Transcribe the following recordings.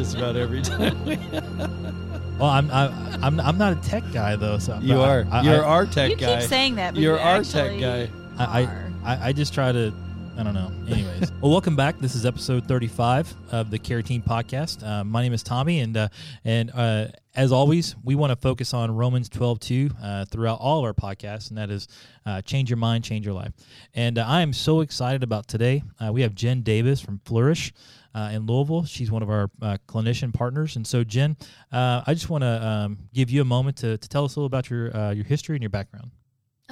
just about every time. Well, I'm I, I'm I'm not a tech guy though, so you but are. I, You're I, our tech you guy. keep saying that, but You're you our tech guy. I- are. I, I just try to. I don't know. Anyways, well, welcome back. This is episode 35 of the Care Team podcast. Uh, my name is Tommy, and uh, and uh, as always, we want to focus on Romans 12:2 uh, throughout all of our podcasts, and that is uh, change your mind, change your life. And uh, I am so excited about today. Uh, we have Jen Davis from Flourish. Uh, in Louisville, she's one of our uh, clinician partners, and so Jen, uh, I just want to um, give you a moment to, to tell us a little about your uh, your history and your background.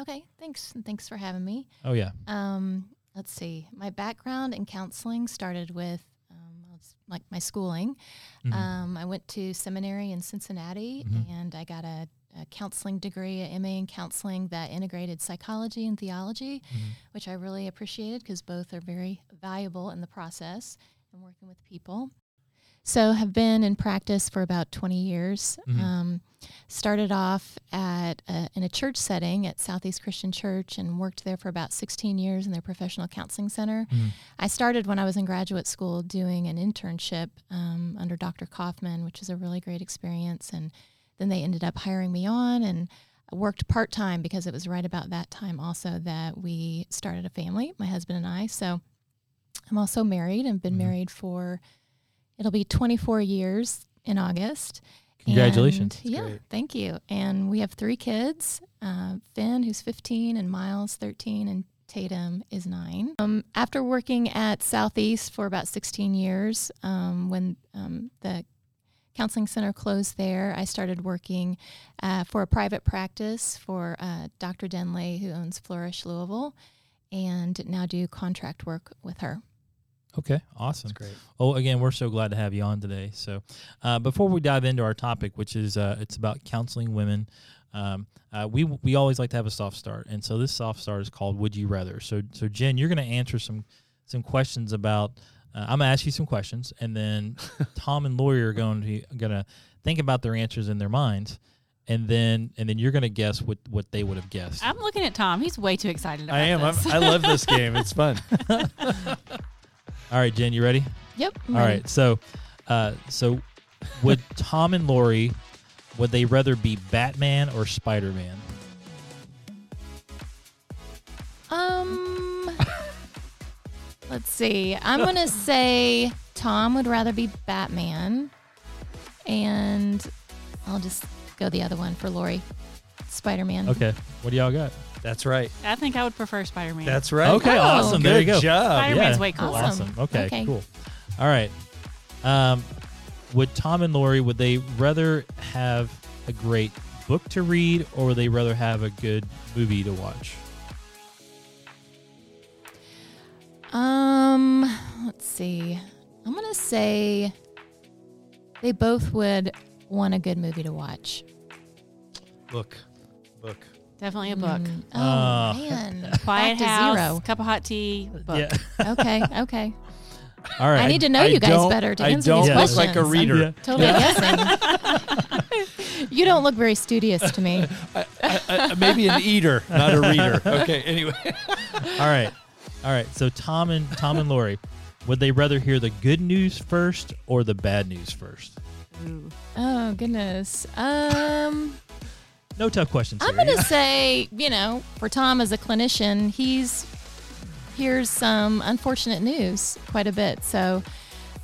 Okay, thanks. and Thanks for having me. Oh yeah, Um, let's see. My background in counseling started with um, like my schooling. Mhm. Um, I went to seminary in Cincinnati Mhm. and I got a, a counseling degree, a MA in counseling that integrated psychology and theology, Mhm. which I really appreciated because both are very valuable in the process and working with people. So have been in practice for about 20 years. Mhm. Um, started off at a, in a church setting at Southeast Christian Church and worked there for about 16 years in their professional counseling center. Mhm. I started when I was in graduate school doing an internship um, under Dr. Kaufman, which is a really great experience. And then they ended up hiring me on and I worked part time because it was right about that time also that we started a family, my husband and I. So I'm also married and been Mhm. married for it'll be 24 years in August. Congratulations. And, yeah, great. thank you. And we have three kids uh, Finn, who's 15, and Miles, 13, and Tatum is nine. Um, after working at Southeast for about 16 years, um, when um, the counseling center closed there, I started working uh, for a private practice for uh, Dr. Denley, who owns Flourish Louisville, and now do contract work with her. Okay, awesome. That's great. Well, again, we're so glad to have you on today. So, uh, before we dive into our topic, which is uh, it's about counseling women, um, uh, we we always like to have a soft start, and so this soft start is called "Would You Rather." So, so Jen, you're going to answer some some questions about. Uh, I'm going to ask you some questions, and then Tom and Lori are going to going to think about their answers in their minds, and then and then you're going to guess what what they would have guessed. I'm looking at Tom. He's way too excited about I am. I'm. I love this game. It's fun. All right, Jen, you ready? Yep. I'm All ready. right. So, uh, so would Tom and Lori would they rather be Batman or Spider Man? Um, let's see. I'm gonna say Tom would rather be Batman, and I'll just go the other one for Lori, Spider Man. Okay. What do y'all got? That's right. I think I would prefer Spider Man. That's right. Okay. Oh, awesome. Good There you go. job. Spider-Man's yeah. way cooler. Awesome. Awesome. Okay, Okay. Cool. All right. Um, would Tom and Lori would they rather have a great book to read or would they rather have a good movie to watch? Um, let's see. I'm gonna say they both would want a good movie to watch. Book. Book. Definitely a book. Mm, Oh Ah. man, Quiet Back to house, zero. cup of hot tea, book. Okay, okay. All right. I need to know I you guys don't- better to I answer don't these look questions. like a reader. Yeah. Totally Yeah. guessing. you don't look very studious to me. I, I, I, maybe an eater, not a reader. Okay. Anyway. All right. All right. So Tom and Tom and Lori, would they rather hear the good news first or the bad news first? Ooh. Oh goodness. Um, No tough questions. I'm gonna say, you know, for Tom as a clinician, he's hears some unfortunate news quite a bit. So,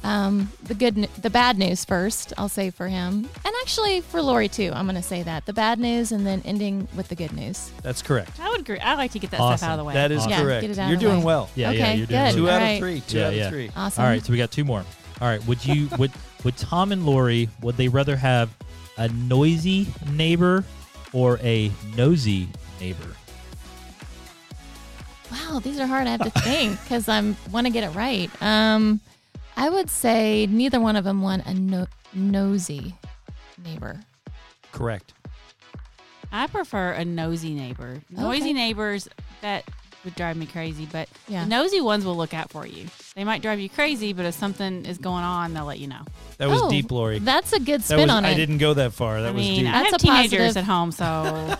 um, the good, n- the bad news first, I'll say for him, and actually for Lori too. I'm gonna say that the bad news, and then ending with the good news. That's correct. I would agree. I like to get that Awesome. stuff out of the way. That is Awesome. Yeah, correct. get it out You're of doing way. well. Yeah, yeah, you're doing good. Two well. out Alright. of three. Two Yeah, out of yeah. three. Awesome. All right, so we got two more. All right, would you would would Tom and Lori would they rather have a noisy neighbor or a nosy neighbor? Wow, these are hard. I have to think because I'm want to get it right. Um, I would say neither one of them want a no- nosy neighbor. Correct. I prefer a nosy neighbor. Noisy Okay. neighbors that would drive me crazy, but Yeah. the nosy ones will look out for you. They might drive you crazy, but if something is going on, they'll let you know. That was Oh, deep, Lori. That's a good That spin was, on I it. didn't go that far. That I was mean, deep. I That's have a teenagers positive- at home, so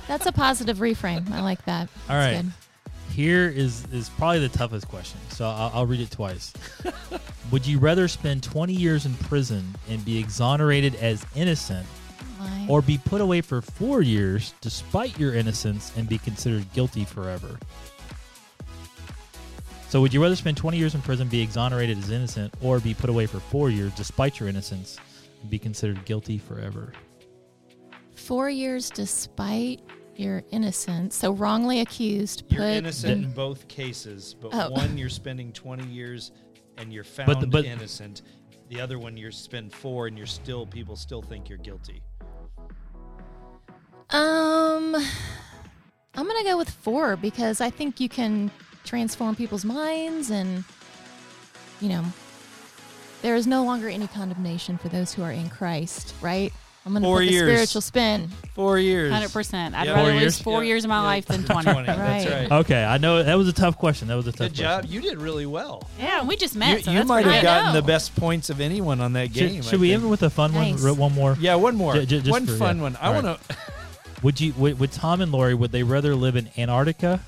That's a positive reframe. I like that. All That's right. good. here is is probably the toughest question. So I'll, I'll read it twice. Would you rather spend 20 years in prison and be exonerated as innocent, My- or be put away for four years despite your innocence and be considered guilty forever? So would you rather spend 20 years in prison, be exonerated as innocent, or be put away for four years despite your innocence and be considered guilty forever? four years despite your innocence. So wrongly accused. You're put innocent in both cases, but Oh. one you're spending 20 years and you're But found the- but- innocent. The other one you're spend four and you're still people still think you're guilty. Um, I'm gonna go with four because I think you can transform people's minds, and you know, there is no longer any condemnation for those who are in Christ. Right? I'm gonna Four put the years. spiritual spin. Four years. Hundred percent. I'd Yeah. rather Four lose years? four Yeah. years of my Yeah. life than twenty. That's Right. right. Okay, I know that was a tough question. That was a tough Good job. question. You did really well. Yeah, we just met. You, so you might have good. gotten the best points of anyone on that game. Should, should we end with a fun Nice. one? One more. Yeah, one more. Ju- ju- just one for- fun yeah. one. I All right. want to. Would you would, would Tom and Lori would they rather live in Antarctica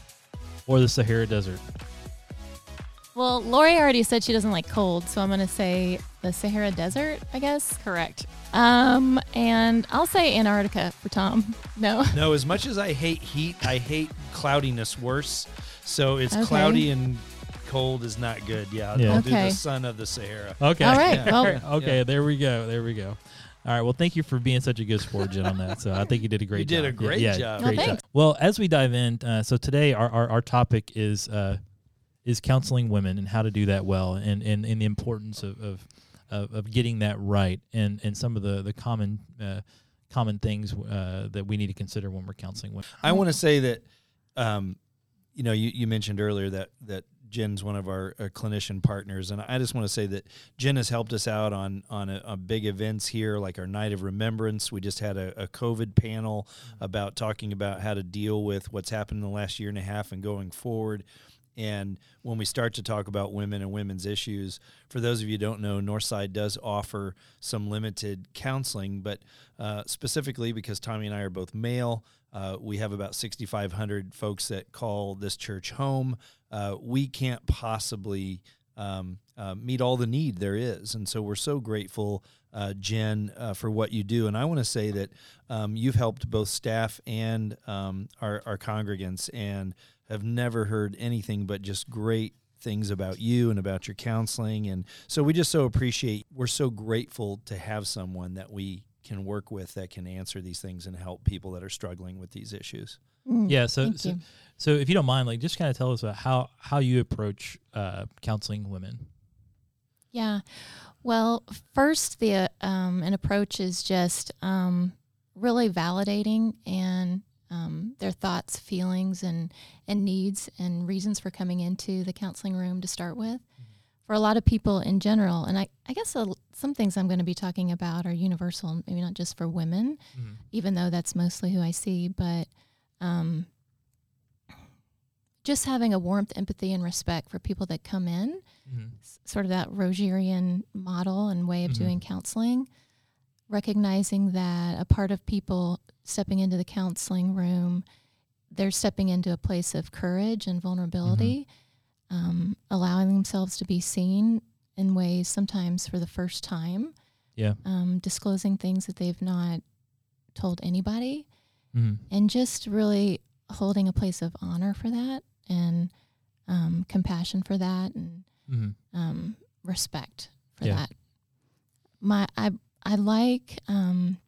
or the Sahara Desert? Well, Lori already said she doesn't like cold, so I'm gonna say the Sahara Desert. I guess. Correct. Um, and I'll say Antarctica for Tom. No. No, as much as I hate heat, I hate cloudiness worse. So it's Okay. cloudy and cold is not good. Yeah, Yeah. I'll do Okay. the sun of the Sahara. Okay. All right, Yeah. well- okay. Yeah. There we go. There we go. All right. Well, thank you for being such a good sport, Jen, on that. So I think you did a great You job. did a Yeah, great yeah, job. Great Well, job. Well, as we dive in, uh, so today our, our, our topic is uh, is counseling women and how to do that well, and, and, and the importance of, of of of getting that right, and, and some of the the common uh, common things uh, that we need to consider when we're counseling women. I want to say that, um, you know, you, you mentioned earlier that that Jen's one of our uh, clinician partners, and I just want to say that Jen has helped us out on on a, a big events here, like our Night of Remembrance. We just had a, a COVID panel about talking about how to deal with what's happened in the last year and a half and going forward. And when we start to talk about women and women's issues, for those of you who don't know, Northside does offer some limited counseling, but uh, specifically because Tommy and I are both male, uh, we have about 6,500 folks that call this church home. Uh, we can't possibly um, uh, meet all the need there is. And so we're so grateful, uh, Jen, uh, for what you do. And I want to say that um, you've helped both staff and um, our, our congregants and have never heard anything but just great things about you and about your counseling. And so we just so appreciate, we're so grateful to have someone that we can work with that can answer these things and help people that are struggling with these issues. Mm, Yeah. So Thank so, you. So if you don't mind, like just kind of tell us about how how you approach uh, counseling women. Yeah. Well, first, the uh, um, an approach is just um, really validating and um, their thoughts, feelings, and and needs and reasons for coming into the counseling room to start with. For a lot of people in general, and I, I guess some things I'm going to be talking about are universal, maybe not just for women, even though that's mostly who I see, but um, just having a warmth, empathy, and respect for people that come in s- sort of that Rogerian model and way of Mhm. doing counseling, recognizing that a part of people stepping into the counseling room, they're stepping into a place of courage and vulnerability, um, allowing themselves to be seen in ways sometimes for the first time, Yeah. um, disclosing things that they've not told anybody, Mm-hmm. and just really holding a place of honor for that and um, compassion for that and Mm-hmm. um, respect for Yeah. that. My I I like um,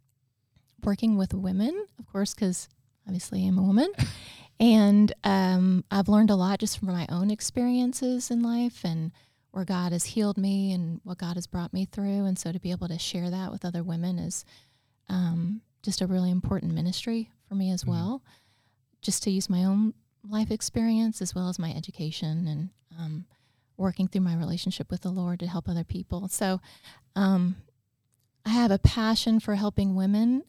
working with women, of course, because obviously I'm a woman, and um, I've learned a lot just from my own experiences in life and where God has healed me and what God has brought me through, and so to be able to share that with other women is um, just a really important ministry for me as Mhm. well. Just to use my own life experience as well as my education and um, working through my relationship with the Lord to help other people. So um, I have a passion for helping women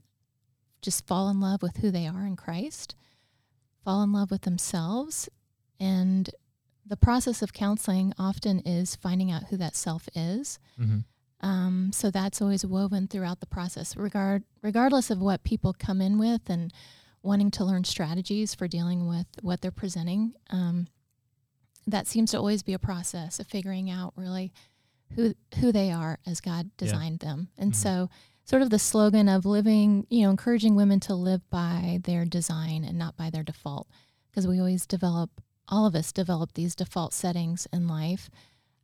just fall in love with who they are in Christ, fall in love with themselves. And the process of counseling often is finding out who that self is. Mm-hmm. Um, so that's always woven throughout the process, regard regardless of what people come in with and wanting to learn strategies for dealing with what they're presenting. Um, that seems to always be a process of figuring out really who who they are as God Yeah. designed them. And Mhm. so sort of the slogan of living, you know, encouraging women to live by their design and not by their default because we always develop all of us develop these default settings in life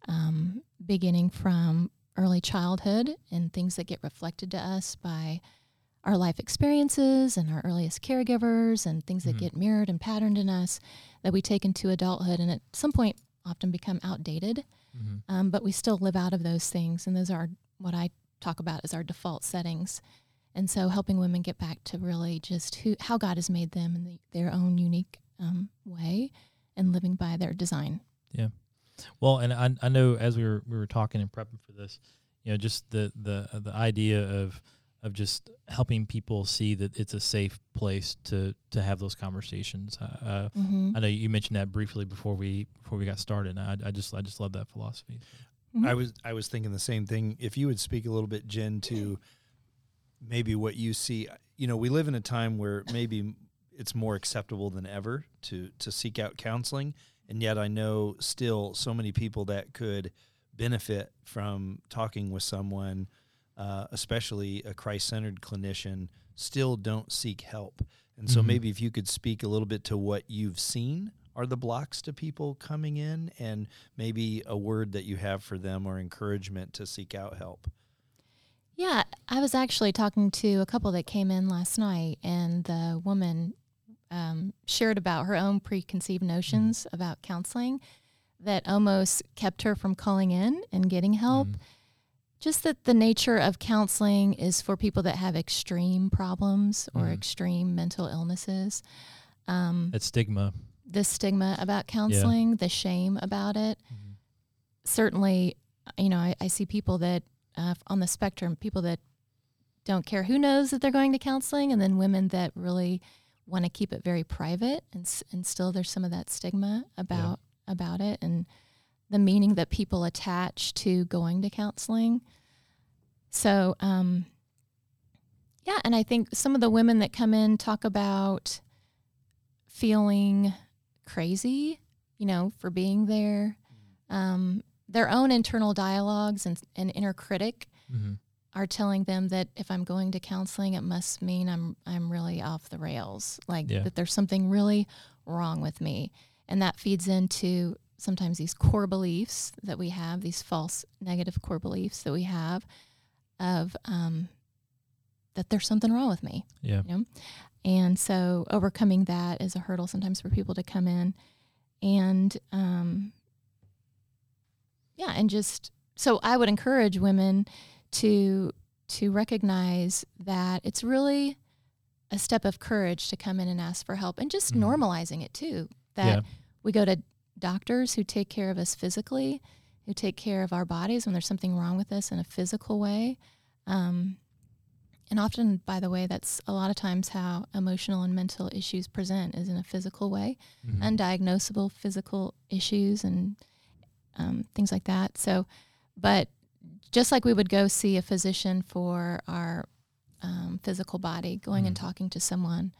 um, beginning from early childhood and things that get reflected to us by our life experiences and our earliest caregivers and things that Mhm. get mirrored and patterned in us that we take into adulthood and at some point often become outdated Mhm. um, but we still live out of those things and those are what i talk about as our default settings and so helping women get back to really just who how god has made them in the, their own unique um, way and living by their design Yeah. Well, and I, I know as we were we were talking and prepping for this, you know, just the the the idea of of just helping people see that it's a safe place to to have those conversations. Uh, mm-hmm. I know you mentioned that briefly before we before we got started. I, I just I just love that philosophy. I was I was thinking the same thing. If you would speak a little bit, Jen, to maybe what you see. You know, we live in a time where maybe it's more acceptable than ever to to seek out counseling, and yet I know still so many people that could benefit from talking with someone, uh, especially a Christ centered clinician, still don't seek help. And so Mhm. maybe if you could speak a little bit to what you've seen are the blocks to people coming in and maybe a word that you have for them or encouragement to seek out help. Yeah, I was actually talking to a couple that came in last night, and the woman um, shared about her own preconceived notions about counseling that almost kept her from calling in and getting help. Mhm. Just that the nature of counseling is for people that have extreme problems or Mhm. extreme mental illnesses. Um, That stigma. the stigma about counseling, the shame about it. Mhm. certainly, you know, I, I see people that uh, on the spectrum, people that don't care who knows that they're going to counseling, and then women that really want to keep it very private, and and still there's some of that stigma about about it, and the meaning that people attach to going to counseling. So, um, yeah, and I think some of the women that come in talk about feeling crazy, you know, for being there um, their own internal dialogues and, and inner critic Mhm. are telling them that if I'm going to counseling, it must mean I'm I'm really off the rails, like Yeah. that there's something really wrong with me, and that feeds into sometimes these core beliefs that we have, these false negative core beliefs that we have of um, that there's something wrong with me. Yeah. And so overcoming that is a hurdle sometimes for people to come in. And um, yeah, and just so I would encourage women to to recognize that it's really a step of courage to come in and ask for help and just Mhm. normalizing it too. That Yeah. we go to doctors who take care of us physically, who take care of our bodies when there's something wrong with us in a physical way. Um, and often, by the way, that's a lot of times how emotional and mental issues present is in a physical way, Mhm. undiagnosable physical issues and um, things like that. So, but just like we would go see a physician for our um, physical body, going and Mhm. talking to someone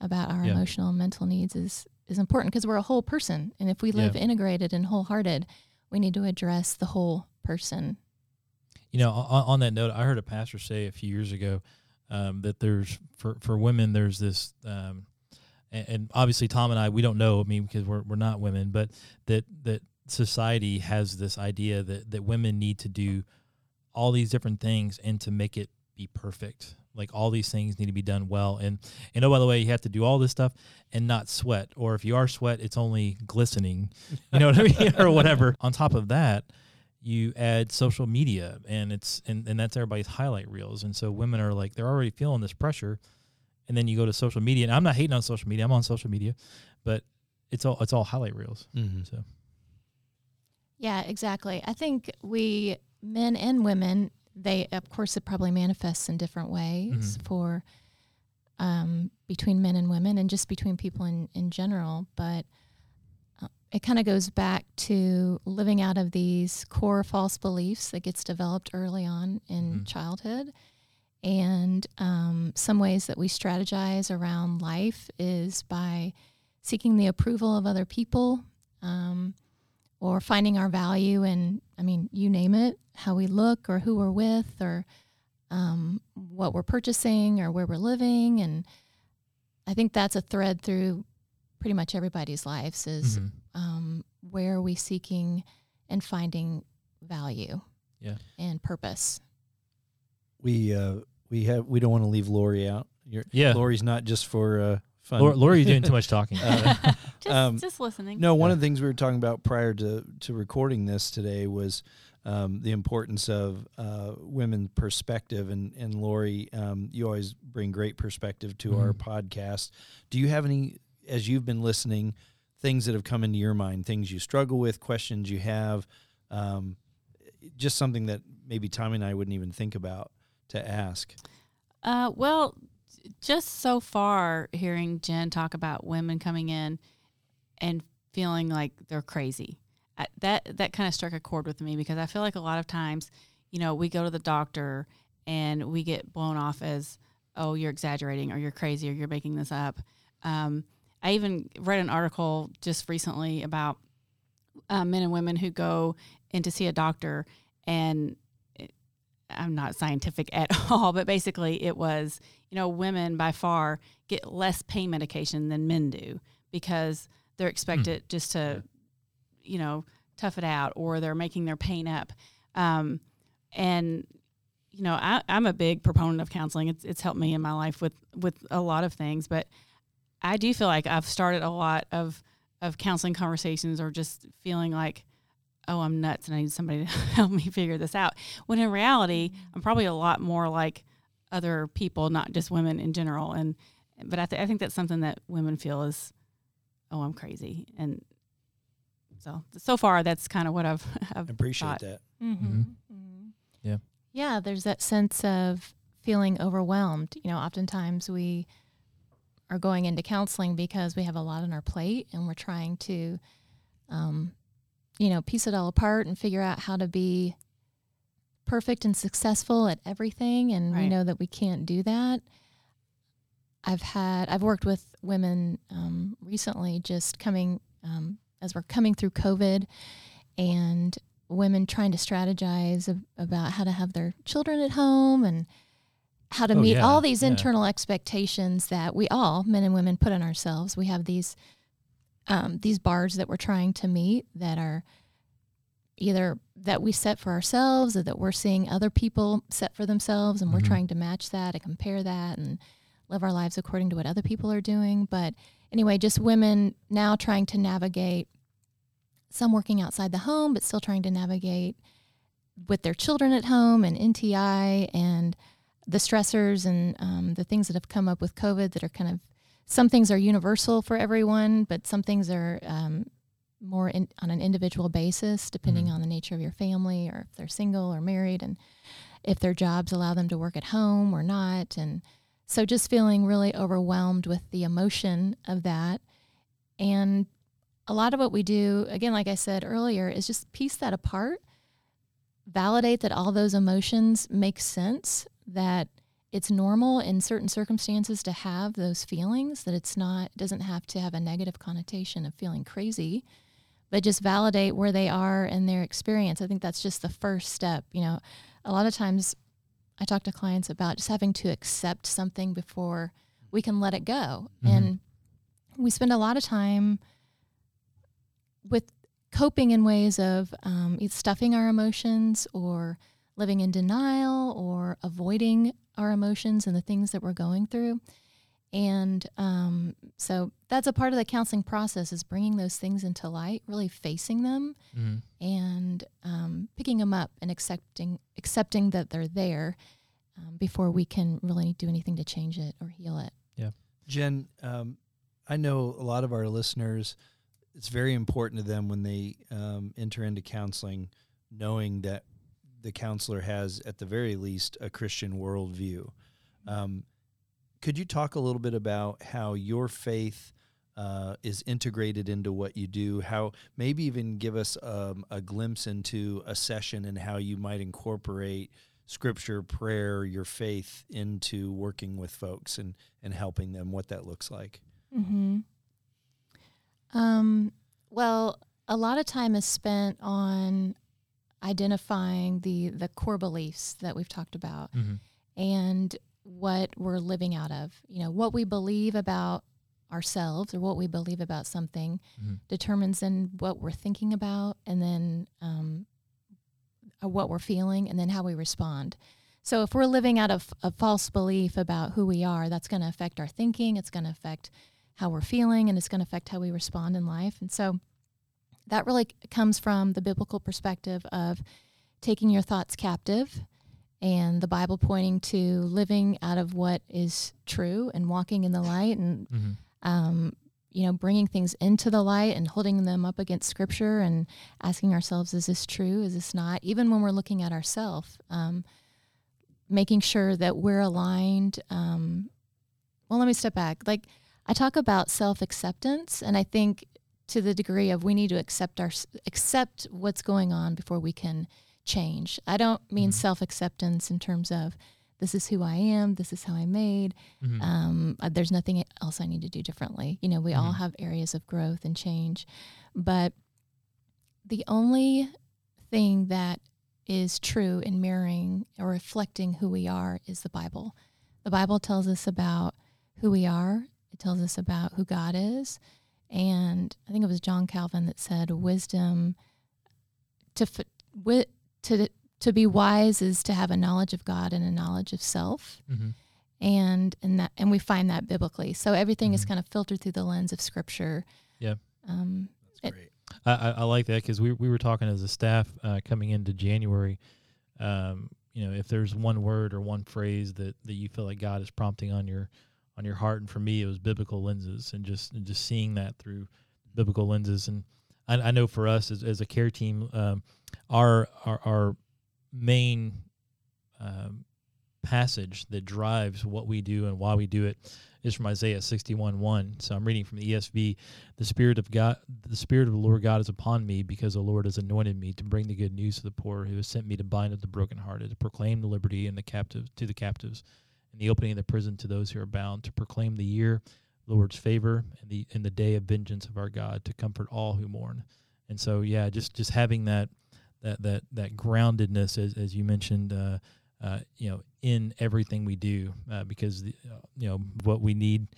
about our Yeah. emotional and mental needs is is important because we're a whole person, and if we live Yeah. integrated and wholehearted, we need to address the whole person. You know, on, on that note, I heard a pastor say a few years ago um, that there's for for women there's this, um, and, and obviously Tom and I we don't know. I mean, because we're we're not women, but that that society has this idea that that women need to do all these different things and to make it be perfect. Like all these things need to be done well, and and oh by the way, you have to do all this stuff and not sweat, or if you are sweat, it's only glistening. You know what I mean, or whatever. On top of that, you add social media and it's and, and that's everybody's highlight reels and so women are like they're already feeling this pressure and then you go to social media and i'm not hating on social media i'm on social media but it's all it's all highlight reels Mm-hmm. so Yeah, exactly. I think we men and women, they of course it probably manifests in different ways Mhm. for um, between men and women and just between people in, in general. But uh, it kind of goes back to living out of these core false beliefs that gets developed early on in Mhm. childhood. And um, some ways that we strategize around life is by seeking the approval of other people. Um, or finding our value and I mean, you name it, how we look or who we're with or um, what we're purchasing or where we're living. And I think that's a thread through pretty much everybody's lives is Mhm. um, where are we seeking and finding value Yeah. and purpose. We uh, we have we don't want to leave Lori out. You're, Yeah. Lori's not just for uh, fun. you're doing too much talking. Uh, Just, Um, just listening. No, one Yeah. of the things we were talking about prior to, to recording this today was um, the importance of uh, women perspective. And, and Lori, um, you always bring great perspective to our podcast. Do you have any, as you've been listening, things that have come into your mind, things you struggle with, questions you have, um, just something that maybe Tommy and I wouldn't even think about to ask? Uh, well, just so far, hearing Jen talk about women coming in and feeling like they're crazy, I, that that kind of struck a chord with me because I feel like a lot of times, you know, we go to the doctor and we get blown off as, oh, you're exaggerating or you're crazy or you're making this up. Um, I even read an article just recently about uh, men and women who go in to see a doctor and I'm not scientific at all, but basically it was, you know, women by far get less pain medication than men do because they're expected just to, you know, tough it out or they're making their pain up. Um, and, you know, I, I'm a big proponent of counseling. It's, it's helped me in my life with, with a lot of things, but I do feel like I've started a lot of, of counseling conversations or just feeling like, oh, I'm nuts and I need somebody to help me figure this out. When in reality, I'm probably a lot more like other people, not just women in general. And but I, th- I think that's something that women feel is, oh, I'm crazy. And so so far, that's kind of what I've, I've appreciate thought. that. Mm-hmm. Yeah. Yeah, there's that sense of feeling overwhelmed. You know, oftentimes we are going into counseling because we have a lot on our plate and we're trying to, um, you know, piece it all apart and figure out how to be perfect and successful at everything. And we know that we can't do that. I've had, I've worked with women um, recently just coming, um, as we're coming through COVID and women trying to strategize ab- about how to have their children at home and how to Oh, meet yeah, all these yeah. internal expectations that we all men and women put on ourselves we have these um, these bars that we're trying to meet that are either that we set for ourselves or that we're seeing other people set for themselves and we're Mhm. trying to match that and compare that and live our lives according to what other people are doing but anyway just women now trying to navigate some working outside the home but still trying to navigate with their children at home and NTI and the stressors and um, the things that have come up with COVID that are kind of some things are universal for everyone, but some things are um, more in, on an individual basis, depending Mhm. on the nature of your family or if they're single or married and if their jobs allow them to work at home or not. And so just feeling really overwhelmed with the emotion of that. And a lot of what we do, again, like I said earlier, is just piece that apart, validate that all those emotions make sense, that it's normal in certain circumstances to have those feelings, that it's not, doesn't have to have a negative connotation of feeling crazy, but just validate where they are in their experience. I think that's just the first step. You know, a lot of times I talk to clients about just having to accept something before we can let it go. Mhm. And we spend a lot of time with coping in ways of um, stuffing our emotions or living in denial or avoiding our emotions and the things that we're going through. And um, so that's a part of the counseling process is bringing those things into light, really facing them Mhm. and um, picking them up and accepting accepting that they're there um, before we can really do anything to change it or heal it. Yeah, Jen, um, I know a lot of our listeners, it's very important to them when they um, enter into counseling, knowing that the counselor has, at the very least, a Christian worldview. Um, could you talk a little bit about how your faith uh, is integrated into what you do? How maybe even give us um, a glimpse into a session and how you might incorporate scripture, prayer, your faith into working with folks and, and helping them, what that looks like. Mm-hmm. Um, well, a lot of time is spent on identifying the the core beliefs that we've talked about Mm-hmm. and what we're living out of. You know, what we believe about ourselves or what we believe about something Mhm. determines then what we're thinking about and then um, uh, what we're feeling and then how we respond. So if we're living out of a false belief about who we are, that's going to affect our thinking, it's going to affect how we're feeling, and it's going to affect how we respond in life. And so that really comes from the biblical perspective of taking your thoughts captive and the Bible pointing to living out of what is true and walking in the light and Mm-hmm. um, you know bringing things into the light and holding them up against Scripture and asking ourselves, is this true? Is this not? Even when we're looking at ourselves, um, making sure that we're aligned. Um, well, let me step back. Like I talk about self acceptance, and I think to the degree of we need to accept our accept what's going on before we can change. I don't mean Mhm. self acceptance in terms of this is who I am, this is how I'm made. Mm-hmm. Um, there's nothing else I need to do differently. You know, we all Mhm. have areas of growth and change, but the only thing that is true in mirroring or reflecting who we are is the Bible. The Bible tells us about who we are. It tells us about who God is, and I think it was John Calvin that said, "Wisdom to f- wi- to to be wise is to have a knowledge of God and a knowledge of self." Mm-hmm. and and that and we find that biblically. So everything is Mhm. kind of filtered through the lens of Scripture. Yeah. Um, That's great. I, I, I like that because we we were talking as a staff uh, coming into January. Um, you know, if there's one word or one phrase that, that you feel like God is prompting on your on your heart, and for me, it was biblical lenses, and just and just seeing that through biblical lenses. And I, I know for us as, as a care team, um, our our our main um, passage that drives what we do and why we do it is from Isaiah 61 1. So I'm reading from the ESV. The Spirit of God, the Spirit of the Lord God is upon me because the Lord has anointed me to bring the good news to the poor, who has sent me to bind up the brokenhearted, to proclaim the liberty and the captive to the captives, and the opening of the prison to those who are bound, to proclaim the year, Lord's favor, and the and the day of vengeance of our God, to comfort all who mourn. And so, yeah, just just having that that that that groundedness, as as you mentioned, uh, uh, you know, in everything we do, uh, because the, uh, you know what we need,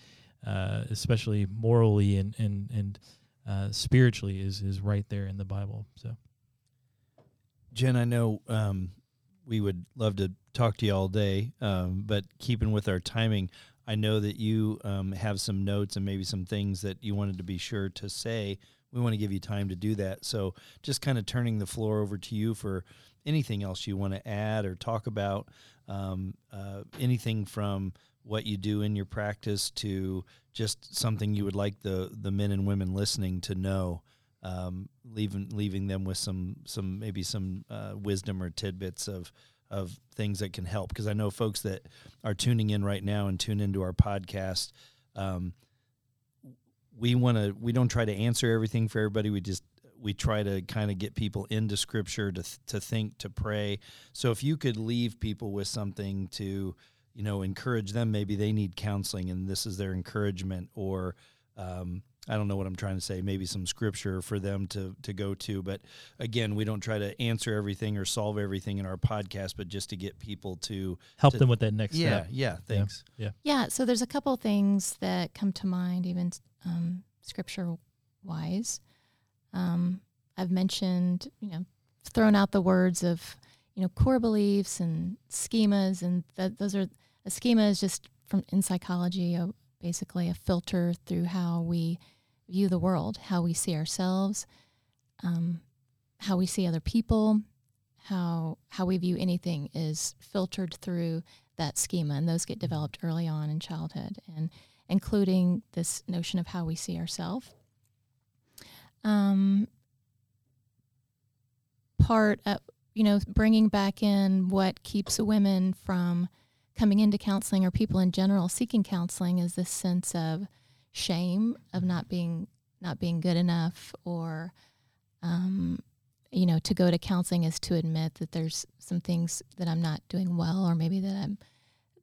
uh, especially morally and and and uh, spiritually, is is right there in the Bible. So Jen, I know um, we would love to talk to you all day, um, but keeping with our timing, I know that you um, have some notes and maybe some things that you wanted to be sure to say. We want to give you time to do that. So, just kind of turning the floor over to you for anything else you want to add or talk about, um, uh, anything from what you do in your practice to just something you would like the the men and women listening to know um, leaving leaving them with some some maybe some uh, wisdom or tidbits of of things that can help because I know folks that are tuning in right now and tune into our podcast. Um, we want to we don't try to answer everything for everybody. We just we try to kind of get people into scripture to to think to pray. So if you could leave people with something to you know encourage them, maybe they need counseling and this is their encouragement or um, I don't know what I'm trying to say. Maybe some scripture for them to to go to. But again, we don't try to answer everything or solve everything in our podcast, but just to get people to help To- them with that next yeah, step. yeah. Yeah. Thanks. yeah. Yeah. So there's a couple things that come to mind, even um, Scripture wise. Um, I've mentioned, you know, thrown out the words of, you know, core beliefs and schemas, and that those are a schema is just from in psychology, a, basically a filter through how we view the world, how we see ourselves, um, how we see other people, how how we view anything is filtered through that schema, and those get developed early on in childhood, and including this notion of how we see ourselves. Um, part of you know bringing back in what keeps women from coming into counseling or people in general seeking counseling is this sense of shame of not being not being good enough or um, you know to go to counseling is to admit that there's some things that I'm not doing well or maybe that I'm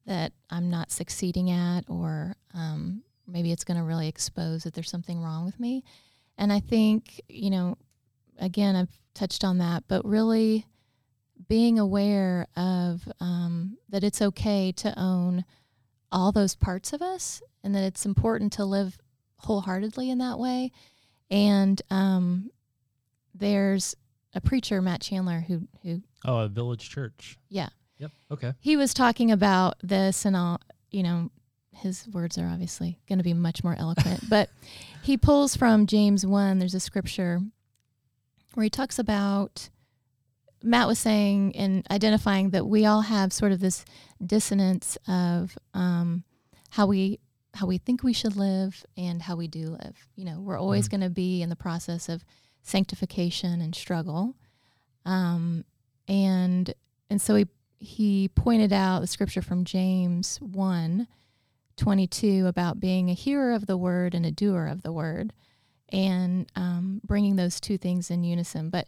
that I'm not succeeding at or um, maybe it's going to really expose that there's something wrong with me. And I think you know again, I've touched on that, but really being aware of um, that it's okay to own all those parts of us and that it's important to live wholeheartedly in that way. And um, there's a preacher, Matt Chandler, who, who, Oh, a village church. yeah, Yep. Okay. he was talking about this and all you know his words are obviously going to be much more eloquent but he pulls from james 1 there's a scripture where he talks about matt was saying and identifying that we all have sort of this dissonance of um, how we how we think we should live and how we do live you know we're always Mhm. going to be in the process of sanctification and struggle um, and and so he he pointed out the scripture from James 1 22 about being a hearer of the word and a doer of the word and um, bringing those two things in unison. But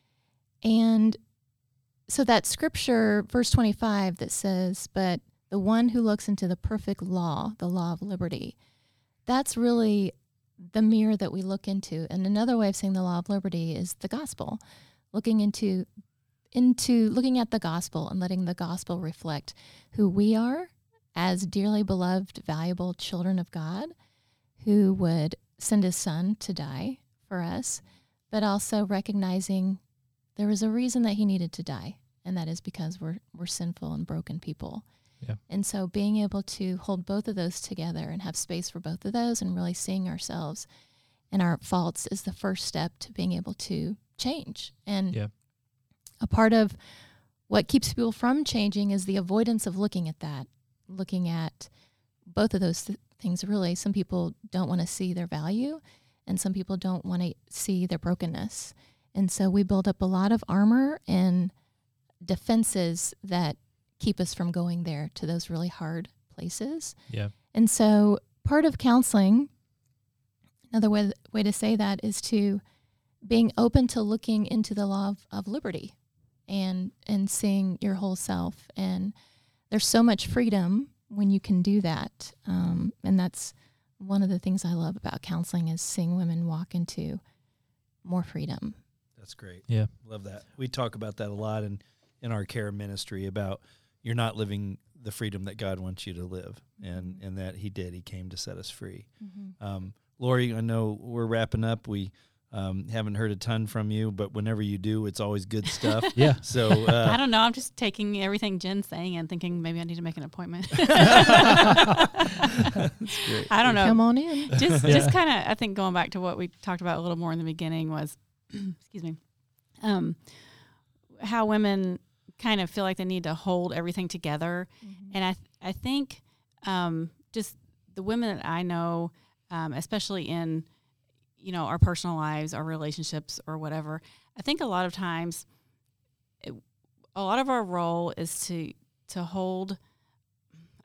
And so that scripture, verse 25, that says, But the one who looks into the perfect law, the law of liberty, that's really the mirror that we look into. And another way of saying the law of liberty is the gospel, looking into into looking at the gospel and letting the gospel reflect who we are as dearly beloved, valuable children of God who would send his son to die for us, but also recognizing there was a reason that he needed to die, and that is because we're we're sinful and broken people. Yeah. And so being able to hold both of those together and have space for both of those and really seeing ourselves and our faults is the first step to being able to change. And Yeah. a part of what keeps people from changing is the avoidance of looking at that, looking at both of those th- things. Really, some people don't want to see their value, and some people don't want to see their brokenness. And so we build up a lot of armor and defenses that keep us from going there to those really hard places. Yeah. And so part of counseling, another way, way to say that is to being open to looking into the law of, of liberty and and seeing your whole self. And there's so much freedom when you can do that. Um, and that's one of the things I love about counseling is seeing women walk into more freedom. That's great. Yeah. Love that. We talk about that a lot in, in our care ministry about you're not living the freedom that God wants you to live and, and that he did. He came to set us free. Um, Lori, I know we're wrapping up. We um, haven't heard a ton from you, but whenever you do, it's always good stuff. Yeah. So I uh, don't know. I'm just taking everything Jen's saying and thinking maybe I need to make an appointment. that's great. I don't know. Come on in. just Yeah. just kind of I think going back to what we talked about a little more in the beginning was excuse me um how women kind of feel like they need to hold everything together and I th- I think um just the women that I know um especially in you know our personal lives our relationships or whatever I think a lot of times it, a lot of our role is to to hold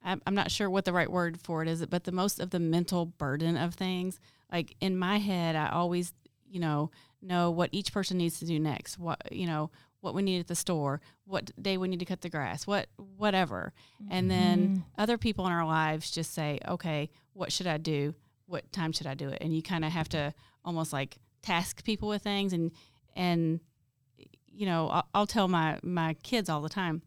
I'm I'm not sure what the right word for it is, but the most of the mental burden of things. Like in my head, I always, you know, know what each person needs to do next. What you know, what we need at the store, what day we need to cut the grass, what whatever. And then mm-hmm. other people in our lives just say, okay, what should I do? What time should I do it? And you kind of have to almost like task people with things, and and you know, I'll, I'll tell my my kids all the time,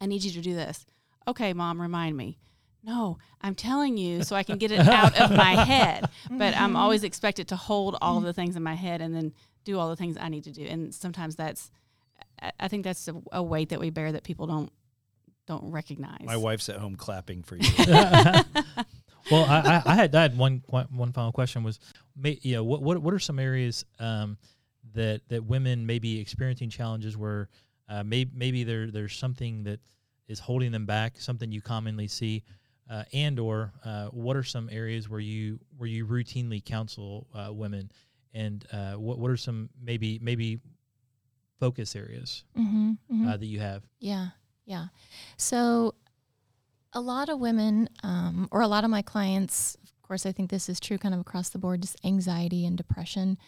I need you to do this okay, mom, remind me. No, I'm telling you so I can get it out of my head. But I'm always expected to hold all of the things in my head and then do all the things I need to do. And sometimes that's, I- I think that's a, a weight that we bear that people don't don't recognize. My wife's at home clapping for you. well, I, I, I had I had one one one final question was, ma- yeah, what what what are some areas um, that that women may be experiencing challenges where uh, maybe maybe there there's something that is holding them back, something you commonly see, uh, and or uh, what are some areas where you where you routinely counsel uh, women and uh, what what are some maybe maybe focus areas Mm-hmm, mm-hmm. uh, that you have? Yeah, yeah. So, a lot of women, um, or a lot of my clients, of course, I think this is true kind of across the board, just anxiety and depression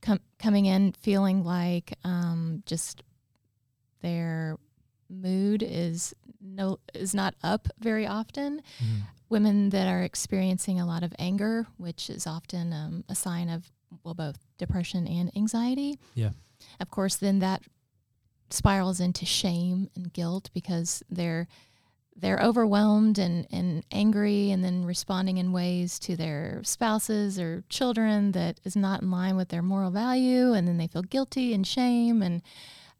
com- coming in feeling like um, just their mood is no is not up very often. Women that are experiencing a lot of anger which is often um, a sign of well both depression and anxiety. Yeah. of course then that spirals into shame and guilt because they're they're overwhelmed and, and angry and then responding in ways to their spouses or children that is not in line with their moral value. And then they feel guilty and shame and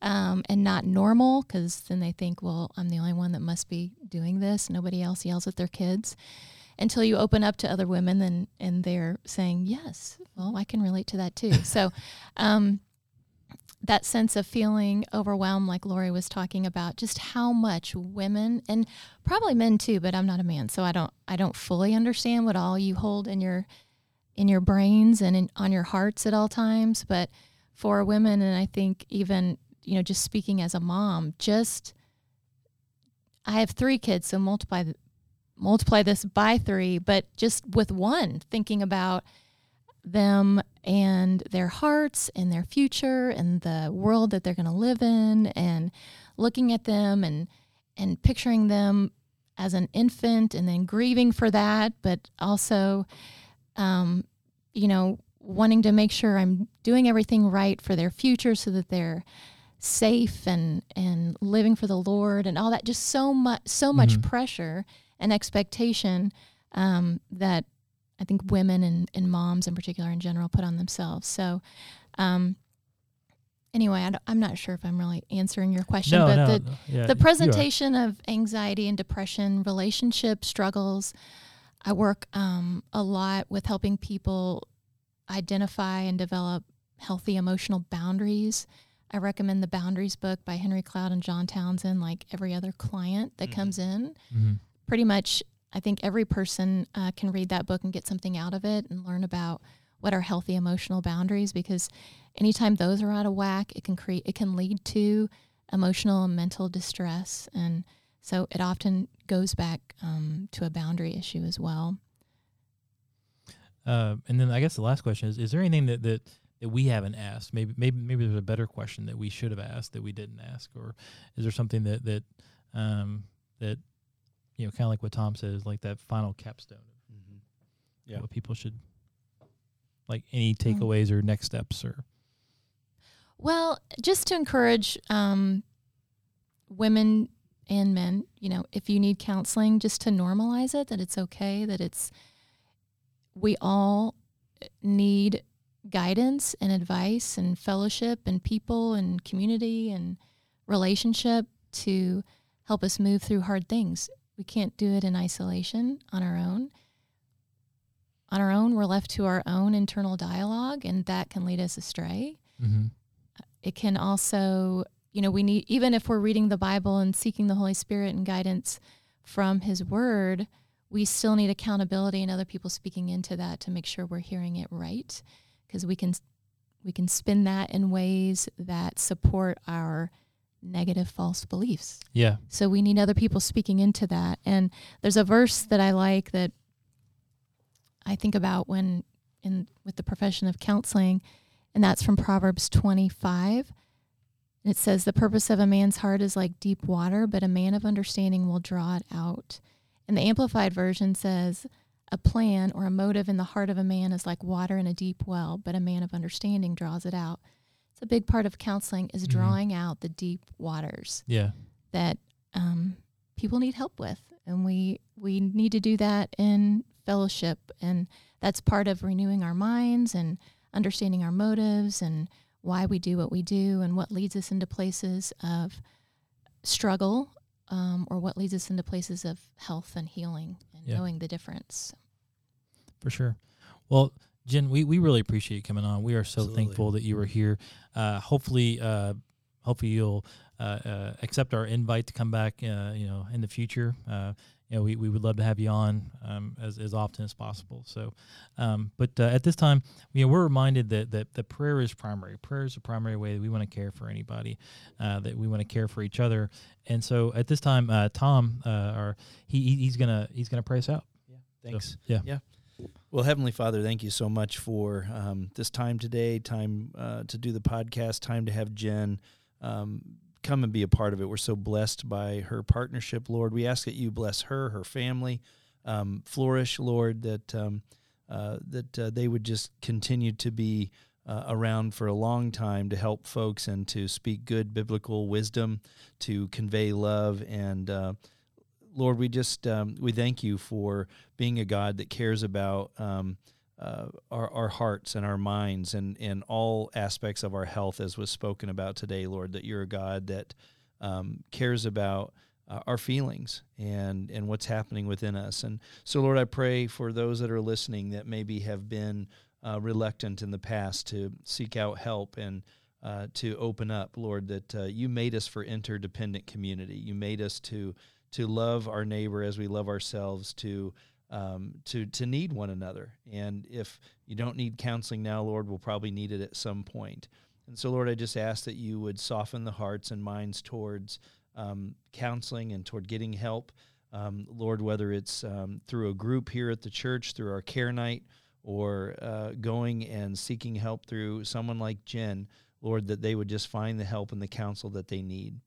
um, and not normal because then they think well i'm the only one that must be doing this nobody else yells at their kids until you open up to other women and and they're saying yes well i can relate to that too so um, that sense of feeling overwhelmed, like Lori was talking about, just how much women and probably men too, but I'm not a man, so I don't I don't fully understand what all you hold in your in your brains and in, on your hearts at all times. But for women, and I think even you know, just speaking as a mom, just I have three kids, so multiply multiply this by three, but just with one, thinking about them and their hearts and their future and the world that they're going to live in and looking at them and and picturing them as an infant and then grieving for that but also um, you know wanting to make sure i'm doing everything right for their future so that they're safe and and living for the lord and all that just so much so much Mhm. pressure and expectation um, that I think women and, and moms in particular in general put on themselves. So, um, anyway, I am not sure if I'm really answering your question, No, but no, the, no. Yeah, the presentation of anxiety and depression, relationship struggles, I work um, a lot with helping people identify and develop healthy emotional boundaries. I recommend the Boundaries book by Henry Cloud and John Townsend, like every other client that Mhm. comes in Mhm. pretty much i think every person uh, can read that book and get something out of it and learn about what are healthy emotional boundaries because anytime those are out of whack it can create it can lead to emotional and mental distress and so it often goes back um, to a boundary issue as well Uh, and then I guess the last question is: Is there anything that, that that we haven't asked? Maybe maybe maybe there's a better question that we should have asked that we didn't ask, or is there something that that um, that you know, kind of like what Tom says, like that final capstone of Mhm. Yeah. what people should like any Mm. takeaways or next steps or Well, just to encourage um, women and men, you know, if you need counseling, just to normalize it, that it's okay, that it's, we all need guidance and advice and fellowship and people and community and relationship to help us move through hard things. We can't do it in isolation on our own. On our own, we're left to our own internal dialogue, and that can lead us astray mm-hmm. it can also you know we need even if we're reading the bible and seeking the holy spirit and guidance from his word we still need accountability and other people speaking into that to make sure we're hearing it right because we can we can spin that in ways that support our negative false beliefs yeah, so we need other people speaking into that. And there's a verse that I like that I think about when in with the profession of counseling, and that's from Proverbs 25. And it says, "The purpose of a man's heart is like deep water, but a man of understanding will draw it out." And the amplified version says, "A plan or a motive in the heart of a man is like water in a deep well, but a man of understanding draws it out." It's a big part of counseling is Mhm. drawing out the deep waters yeah, that um, people need help with, and we we need to do that in fellowship, and that's part of renewing our minds and understanding our motives and why we do what we do and what leads us into places of struggle um, or what leads us into places of health and healing and Yeah. knowing the difference. for sure. Well, Jen, we, we really appreciate you coming on. We are so Absolutely. thankful that you were here. Uh, hopefully, uh, hopefully you'll uh, uh, accept our invite to come back. Uh, you know, in the future, uh, you know, we, we would love to have you on um, as, as often as possible. So, um, but uh, at this time, you know, we're reminded that, that that prayer is primary. Prayer is the primary way that we want to care for anybody, uh, that we want to care for each other. And so, at this time, uh, Tom, uh, our he he's gonna he's gonna pray us out. Yeah. Thanks. So, yeah. Yeah. Well, Heavenly Father, thank you so much for um, this time today, time uh, to do the podcast, time to have Jen um, come and be a part of it. We're so blessed by her partnership, Lord. We ask that you bless her, her family, um, flourish, Lord, that um, uh, that uh, they would just continue to be uh, around for a long time to help folks and to speak good biblical wisdom, to convey love and uh, Lord, we just um, we thank you for being a God that cares about um, uh, our, our hearts and our minds and, and all aspects of our health, as was spoken about today, Lord. That you're a God that um, cares about uh, our feelings and and what's happening within us. And so, Lord, I pray for those that are listening that maybe have been uh, reluctant in the past to seek out help and. Uh, to open up, Lord, that uh, you made us for interdependent community. You made us to to love our neighbor as we love ourselves, to um, to to need one another. And if you don't need counseling now, Lord, we'll probably need it at some point. And so, Lord, I just ask that you would soften the hearts and minds towards um, counseling and toward getting help. Um, Lord, whether it's um, through a group here at the church, through our care night, or uh, going and seeking help through someone like Jen, Lord, that they would just find the help and the counsel that they need.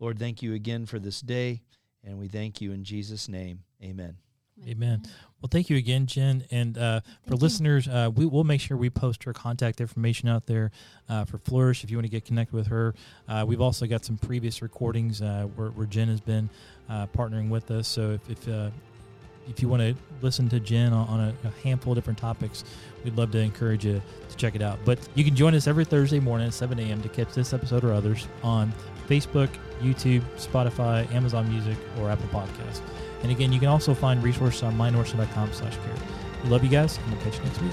Lord, thank you again for this day. And we thank you in Jesus' name. Amen. Amen. Well, thank you again, Jen. And uh, for listeners, uh, we will make sure we post her contact information out there uh, for Flourish if you want to get connected with her. Uh, we've also got some previous recordings uh, where, where, Jen has been uh, partnering with us. So if if, if you want to listen to Jen on, on a, a, handful of different topics, we'd love to encourage you to check it out. But you can join us every Thursday morning at 7 a.m. to catch this episode or others on Facebook, YouTube, Spotify, Amazon Music, or Apple Podcasts. And again, you can also find resources on mynorson.com slash care. We love you guys, and we'll catch you next week.